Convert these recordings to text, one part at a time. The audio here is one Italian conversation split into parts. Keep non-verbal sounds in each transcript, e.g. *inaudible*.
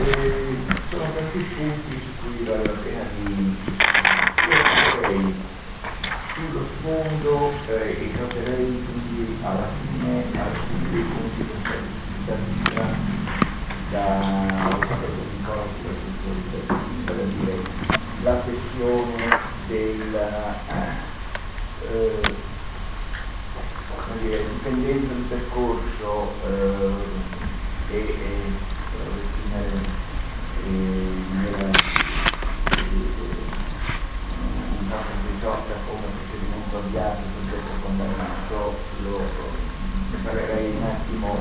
Eh, sono tanti punti su cui vale la pena di discutere sullo sfondo eh, e tratterei quindi alla fine alcuni dei punti da per dire la questione del eh, dire, dipendendo il percorso eh, e, e un caso risolta come procedimento avviato soggetto condannato lo preparerei un attimo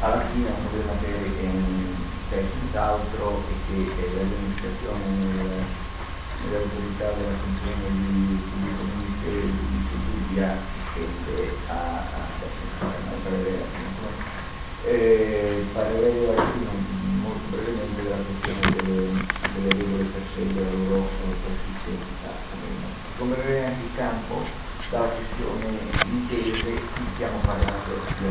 alla fine un problema che è senz'altro e che l'amministrazione nell'autorità della funzione di pubblico di Sicilia scende a, a, a, a parere eh, parlerei molto brevemente della questione delle, delle regole per scegliere la loro. Come vedete anche il campo dalla questione intese, qui stiamo parlando di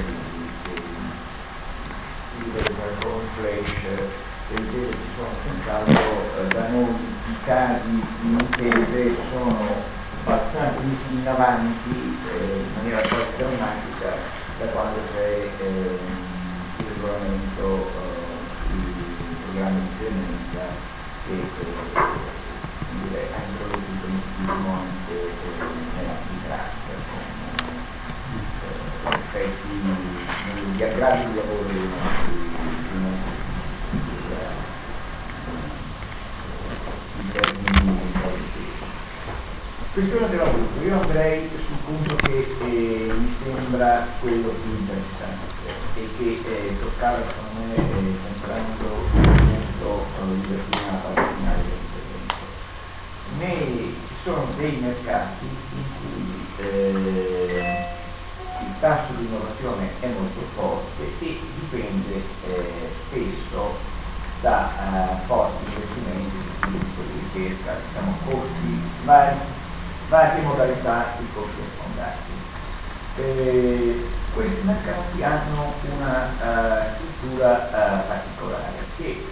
scrivere con flash, intese ci sono senz'altro da noi i casi di intese sono abbastanza in avanti eh, in maniera quasi drammatica da quando c'è eh, regolamento eh, i programmi di clemenza che eh, ha introdotto il principismo anche eh, nella pratica con eh, effetti gli aggravi di lavoro dei nostri, questione dell'abuso, io andrei sul punto che eh, mi sembra quello più interessante e che eh, toccava secondo me eh, centrando il punto eh, determinato alla finale dell'intervento. ci sono dei mercati in cui eh, il tasso di innovazione è molto forte e dipende eh, spesso da uh, forti investimenti di sviluppo di ricerca, diciamo costi, vari, varie modalità di costi affondati. Eh, questi mercati hanno una uh, struttura uh, particolare che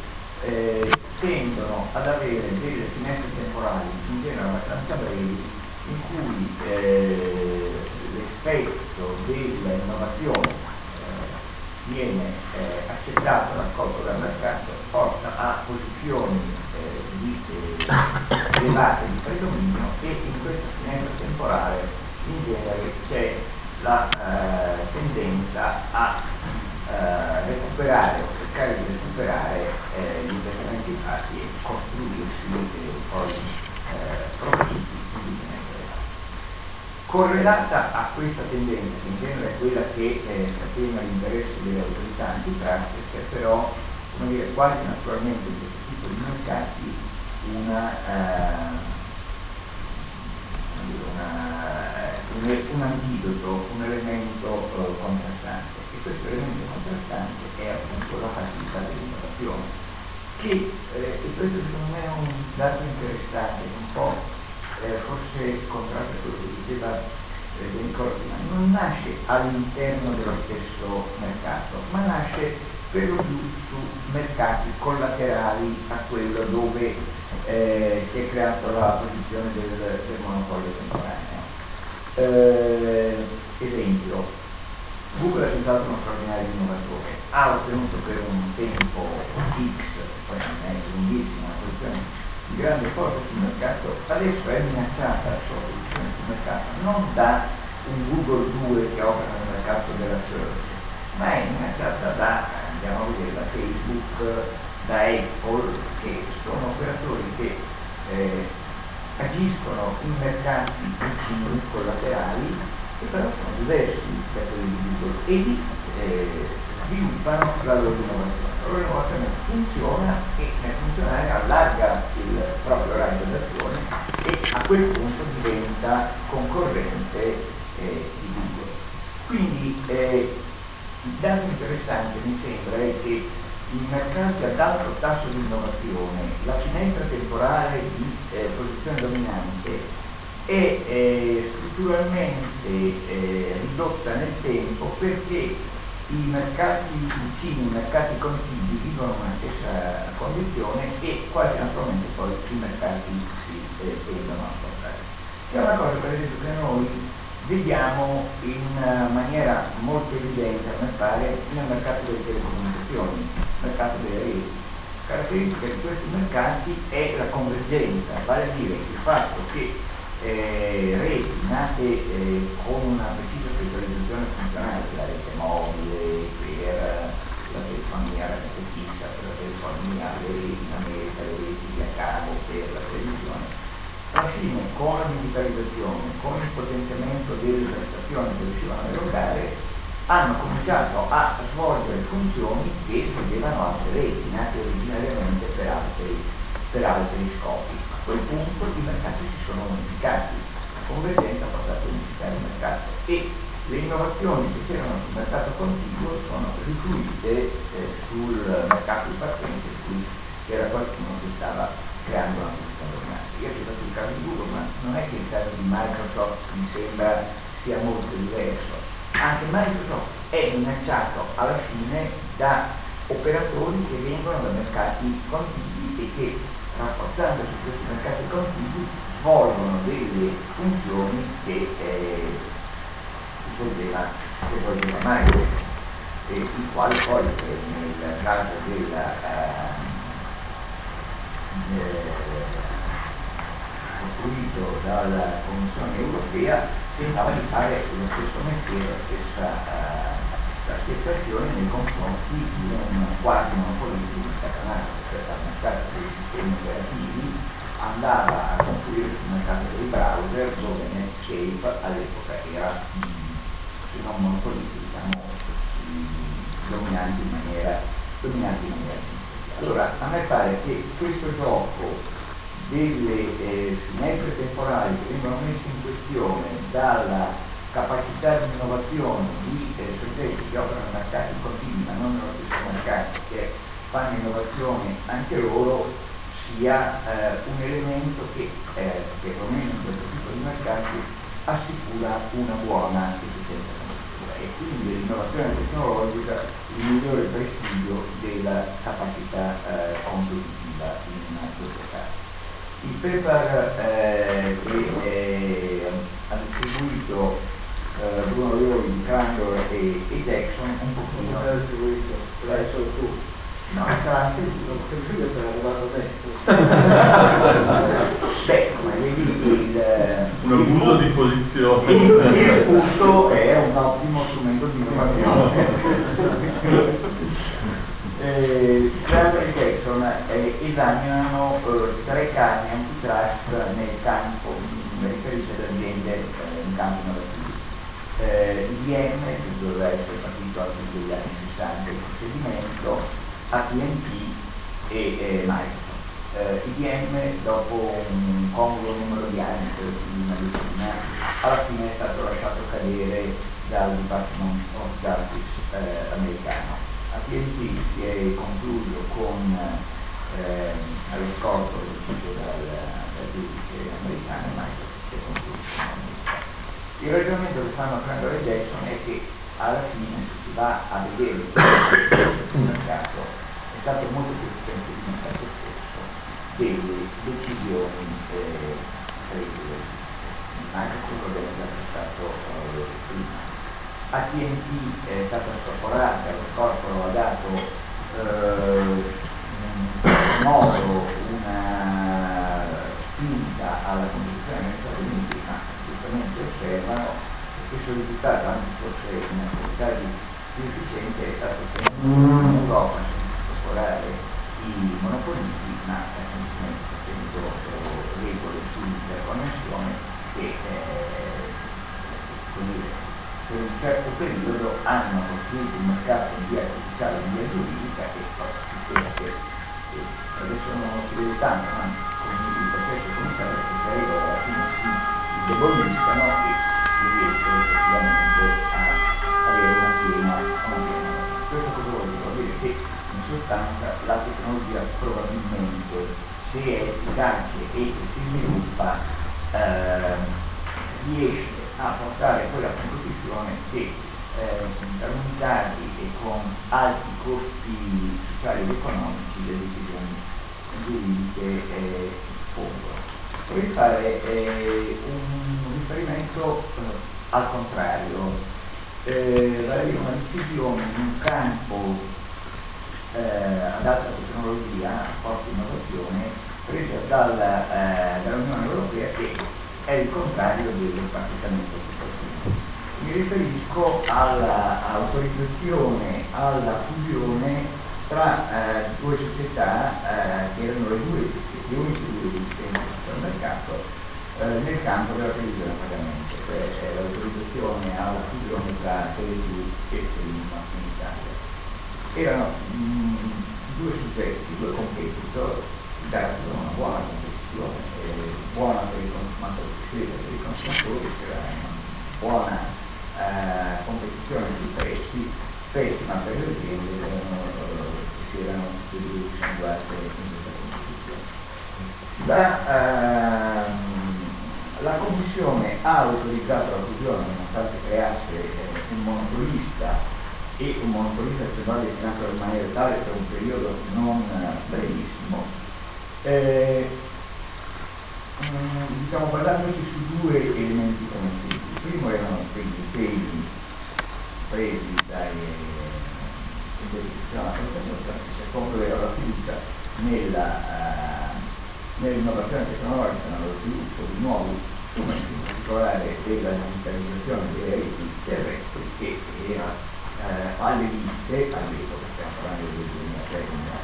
eh, tendono ad avere delle finestre temporali in genere abbastanza brevi in cui eh, l'effetto dell'innovazione eh, viene eh, accettato, raccolto dal mercato, porta a posizioni di, elevate di predominio e in questa finestra temporale in genere c'è la eh, tendenza a eh, recuperare o cercare di recuperare eh, gli investimenti fatti e costruirsi poi eh, profitti Correlata a questa tendenza, che in genere è quella che eh, scatena l'interesse delle autorità antitrust, c'è però, dire, quasi naturalmente in questo tipo di mercati una, eh, una un, un antidoto, un elemento uh, contrastante. E questo elemento contrastante è appunto la facilità dell'innovazione che, eh, questo secondo me è un dato interessante, un po' eh, forse contrasta a quello che diceva eh, prima, non nasce all'interno dello stesso mercato, ma nasce per lo più su mercati collaterali a quello dove eh, si è creata la posizione del, del monopolio temporaneo. Eh, esempio, Google è senz'altro uno straordinario innovatore, ha ottenuto per un tempo X, poi non è lunghissimo, una posizione di grande forza sul mercato, adesso è minacciata la sua posizione sul mercato non da un Google 2 che opera nel mercato della search, ma è minacciata da, andiamo a vedere, da Facebook, da Apple, che sono operatori che eh, agiscono in mercati vicini, collaterali, che però sono diversi di Google e lì eh, sviluppano la loro innovazione. La loro innovazione funziona e nel funzionare allarga il proprio raggio d'azione e a quel punto diventa concorrente eh, di Google. Quindi eh, il dato interessante mi sembra è che in mercati ad alto tasso di innovazione, la finestra temporale di eh, posizione dominante è eh, strutturalmente eh, ridotta nel tempo perché i mercati vicini, i mercati contigui vivono una stessa condizione e quasi naturalmente poi i mercati si eh, tendono a spostare. È una cosa per esempio che noi vediamo in maniera molto evidente, a me pare, nel mercato delle telecomunicazioni, nel mercato delle reti. Caratteristica di questi mercati è la convergenza, vale a dire il fatto che eh, reti nate eh, con una precisa specializzazione funzionale, la rete mobile per la telefonia, la rete fissa per la telefonia, le reti in America, le reti via cavo per la televisione, alla fine con la digitalizzazione, con il potenziamento delle prestazioni che riuscivano a erogare, hanno cominciato a svolgere funzioni che svolgevano altre reti, nate originariamente per altri, per altri scopi. A quel punto i mercati si sono unificati, la convergenza ha portato a unificare il mercato e le innovazioni che c'erano sul mercato contiguo sono rifluite eh, sul mercato di partenza in cui c'era qualcuno che stava creando una posizione dominante. Io ho citato il caso di Google, ma non è che il caso di Microsoft mi sembra sia molto diverso. Anche Microsoft è minacciato alla fine da operatori che vengono da mercati contigui e che rafforzandosi questi mercati contigui svolgono delle funzioni che eh, svolgeva, svolgeva Microsoft, e il quale poi eh, nel caso della eh, costruito dalla Commissione europea tentava di fare lo stesso mestiere, la stessa, uh, la stessa azione nei confronti di un quasi monopolistico di scatanato, cioè dal mercato dei sistemi operativi andava a costruire sul mercato dei browser dove Netscape all'epoca era se non monopolisti, diciamo, dominanti in maniera, dominanti in maniera allora, a me pare che questo gioco delle eh, finestre temporali che vengono messe in questione dalla capacità di innovazione di eh, soggetti che operano in mercati continui ma non nello stesso mercato, che fanno innovazione anche loro, sia eh, un elemento che, eh, perlomeno in questo tipo di mercati, assicura una buona efficienza e quindi l'innovazione tecnologica il migliore presidio della capacità eh, competitiva in una società. Il paper eh, che ha distribuito eh, Bruno Leoli, Crandor e, e Jackson un pochino... Solo tu. No, anche. Non credo se l'ha arrivato adesso. *laughs* Beh, come vedi il... Un abuso di posizione. Il, il punto è un ottimo strumento di innovazione. *laughs* eh, Crowder e Jackson eh, esaminano eh, tre casi antitrust nel campo, riferisce ad aziende eh, in campo innovativi. Eh, IBM, che doveva essere partito a tutti gli anni 60 il procedimento, AT&T e eh, Microsoft. Eh, IBM dopo un comodo numero di anni, per una decina, alla fine è stato lasciato cadere dal Department of Justice eh, americano. AT&T si è concluso con eh, allo scorso deciso dal, dal giudice americano Microsoft si è concluso con. Il ragionamento che fanno Crandall e Jackson è che alla fine si va a vedere il mercato è stato molto più efficiente di mercato stesso delle decisioni eh, anche quello che era stato eh, prima. AT&T è stata scorporata, lo scorporo ha dato eh, modo una spinta alla Uniti, ma giustamente osservano questo risultato, anche forse in alcuni casi più efficiente, è stato ottenuto in Europa senza scorporare i monopolisti, ma semplicemente facendo regole sull'interconnessione che eh, per un certo periodo hanno costruito un mercato di via artificiale di via giuridica che sistema che adesso non si vede tanto, ma come il processo cominciale queste regole alla fine si indeboliscano e riesce effettivamente a avere una piena, piena Questo cosa vuol dire? Vuol dire che in sostanza la tecnologia probabilmente se è efficace e si sviluppa eh, riesce a portare quella competizione che eh, armonizzati e con alti costi sociali ed economici le decisioni che eh, pongono. Vorrei fare eh, un riferimento eh, al contrario, eh, vale una decisione in un campo eh, ad alta tecnologia, a forte innovazione, presa dalla, eh, dall'Unione Europea che è il contrario del praticamente cittadino. Mi riferisco all'autorizzazione alla fusione tra eh, due società eh, che erano le due le uniche due esistenti sul mercato eh, nel campo della televisione a pagamento, cioè l'autorizzazione alla fusione tra Televisione e Stream in Italia. Erano mh, mm, due soggetti, due competitor, garantivano una buona competizione, eh, buona per i consumatori, c'era una buona eh, competizione sui prezzi, pessima per le aziende erano, si erano disinguate in questa competizione. Ehm, la Commissione ha autorizzato la fusione nonostante creasse eh, un monopolista e un monopolista sembrava destinato a rimanere tale per un periodo non eh, brevissimo. Eh, mm, diciamo basandosi su due elementi conosciuti. Il primo erano quegli impegni presi dai il secondo era la fiducia nella, uh, nell'innovazione tecnologica, nello sviluppo di nuovi in particolare della digitalizzazione dei reti terrestri che era uh, alle viste, all'epoca stiamo parlando del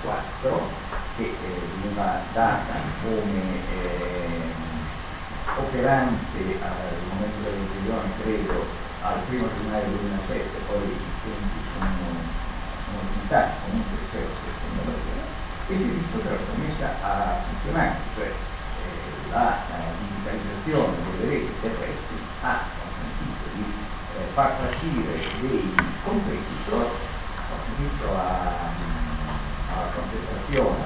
2003-2004, che eh, veniva data come eh, operante al momento dell'inclusione, credo, al primo gennaio 2007, poi i punti sono, sono comunque c'è la stessa innovazione, e si che la commessa ha funzionato, cioè eh, la digitalizzazione delle reti terrestri ha consentito di eh, far partire dei competitor, ha consentito alla concentrazione,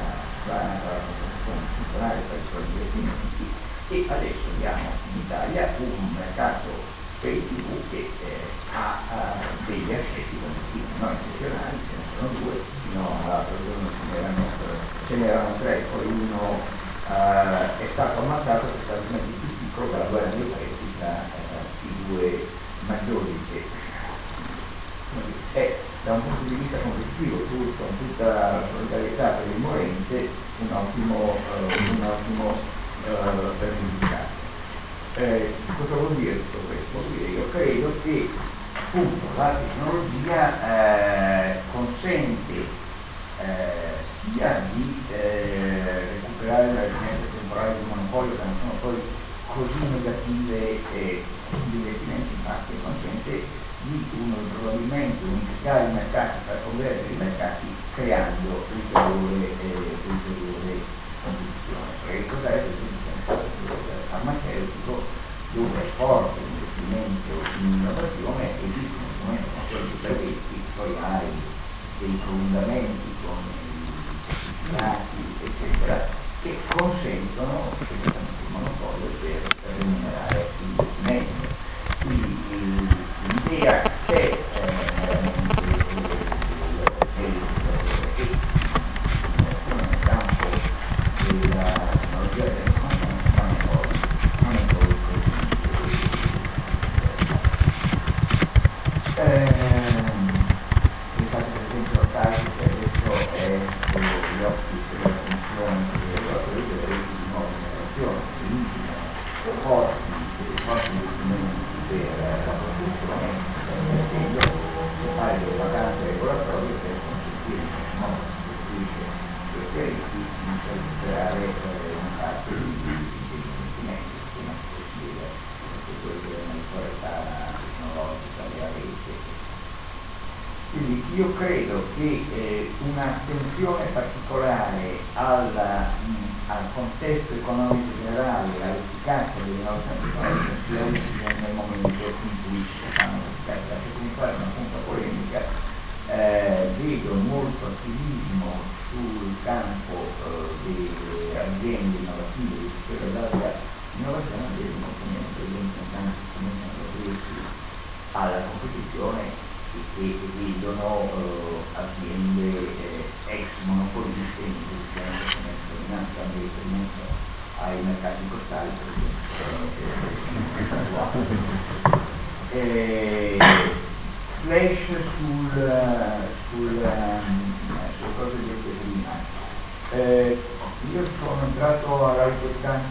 alla concentrazione funzionale per i suoi investimenti e adesso abbiamo in Italia un mercato per il TV che eh, ha, ha degli aspetti continui, non eccezionali, ce ne sono due, fino all'altro giorno ce n'erano tre, poi uno eh, è stato ammazzato per messo più piccolo dalla guerra dei prezzi tra eh, i due maggiori che è da un punto di vista competitivo, pur con tutta la solidarietà per il morente, un ottimo, eh, un ottimo eh, eh, cosa vuol dire tutto questo? Vuol dire io credo che appunto la tecnologia eh, consente eh, sia di eh, recuperare la residenza temporale di monopolio che non sono poi così negative eh, gli investimenti infatti consente di uno, probabilmente unificare i mercati, per convergere i mercati creando ulteriore, eh, ulteriore competizione. Perché ricordare che il farmaceutico dove è forte l'investimento in innovazione esiste un strumento con quelli poi hai dei prolungamenti io credo che eh, un'attenzione particolare al, mh, al, contesto economico generale, all'efficacia delle nostre tecnologie sia nel momento in cui si fanno queste perché come fare una punta polemica eh, vedo molto attivismo sul campo eh, delle aziende innovative, di settore dell'alta innovazione, vedo molto meno presenza in tanti cominciano ad aprirsi alla competizione che vedono eh, aziende eh, ex monopoliste in posizione dominanza di riferimento ai mercati postali, per esempio. Eh, flash sul, sul, um, sulle cose dette prima. Eh, io sono entrato alla riportanza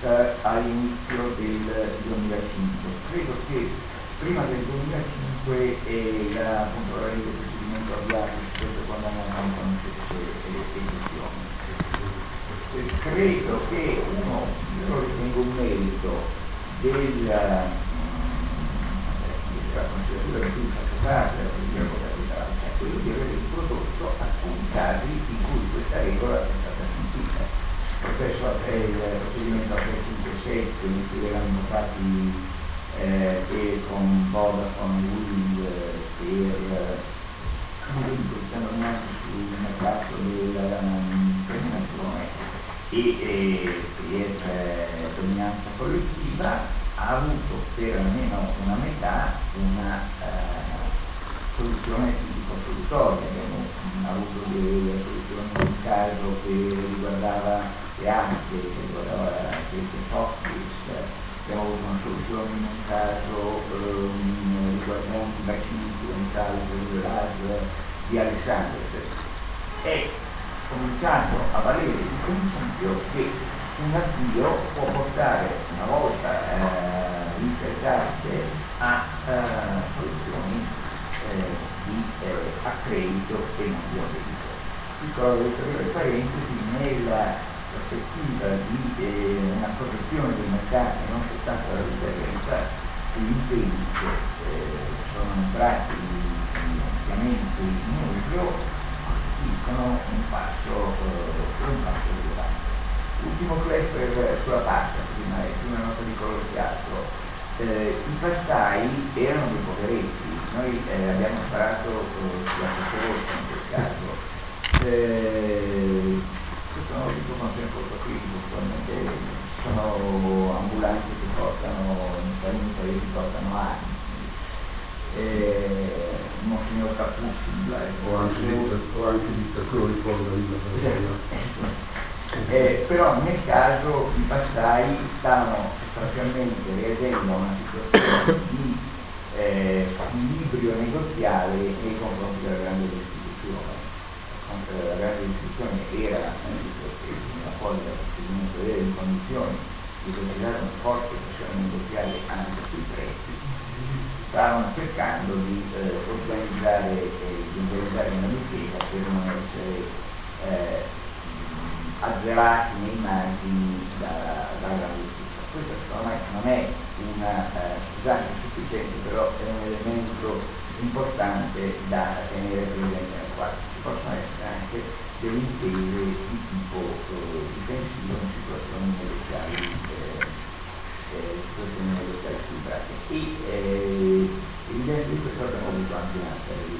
Trust all'inizio del 2005, credo che prima del 2005 eh, la, appunto, la del procedimento avviato rispetto quando andavamo con queste edizioni. Credo che uno, io lo ritengo un merito del la considerazione di cui faccio parte della politica capitale, è quello di aver introdotto alcuni casi in cui questa regola è stata sentita. Il processo il procedimento H5-7 in cui erano fatti eh, e con Vodafone Wind per comunque siamo rimasti sul mercato della terminazione e eh, per dominanza collettiva ha avuto per almeno una metà una eh, soluzione tipico-solutoria, abbiamo avuto delle soluzioni in un caso che riguardava le anche, che riguardava queste software, abbiamo una soluzione in un caso um, riguardante i bacini influenzali del di Alessandro è cominciato a valere il principio che un avvio può portare una volta eh, intercarte a eh, soluzioni eh, di eh, accredito e non di accredito. Piccolo ulteriore parentesi, nella prospettiva di eh, una protezione dei mercati non soltanto dalla differenza, gli impegni che eh, sono entrati ampiamente in uso costituiscono un passo, un passo rilevante. Ultimo cluster sulla pasta, prima, prima nota di colore teatro. Eh, I pastai erano dei poveretti, noi eh, abbiamo sparato eh, sulla rossa in quel caso. Eh, lo dico con tempo critico, attualmente sono ambulanti che portano, in alcuni paesi portano anni. Eh, Monsignor Capuzzi, o anche, dittatori fuori dalla eh, però nel caso i passai stavano sostanzialmente reagendo a una situazione di eh, squilibrio negoziale nei confronti della grande istituzione. La grande istituzione era nella fuori dal procedimento avere in condizioni di esercitare una forte pressione negoziale anche sui prezzi, stavano cercando di eh, organizzare, eh, di organizzare una difesa per non essere eh, azzerati nei margini dalla, dalla giustizia. Questo secondo me non è una eh, scusate sufficiente, però è un elemento importante da tenere presente nel quadro. Ci possono essere anche delle intese di tipo eh, difensivo in situazioni negoziali, eh, eh, situazioni negoziali squilibrate. E eh, evidentemente questo abbiamo avuto anche un'altra di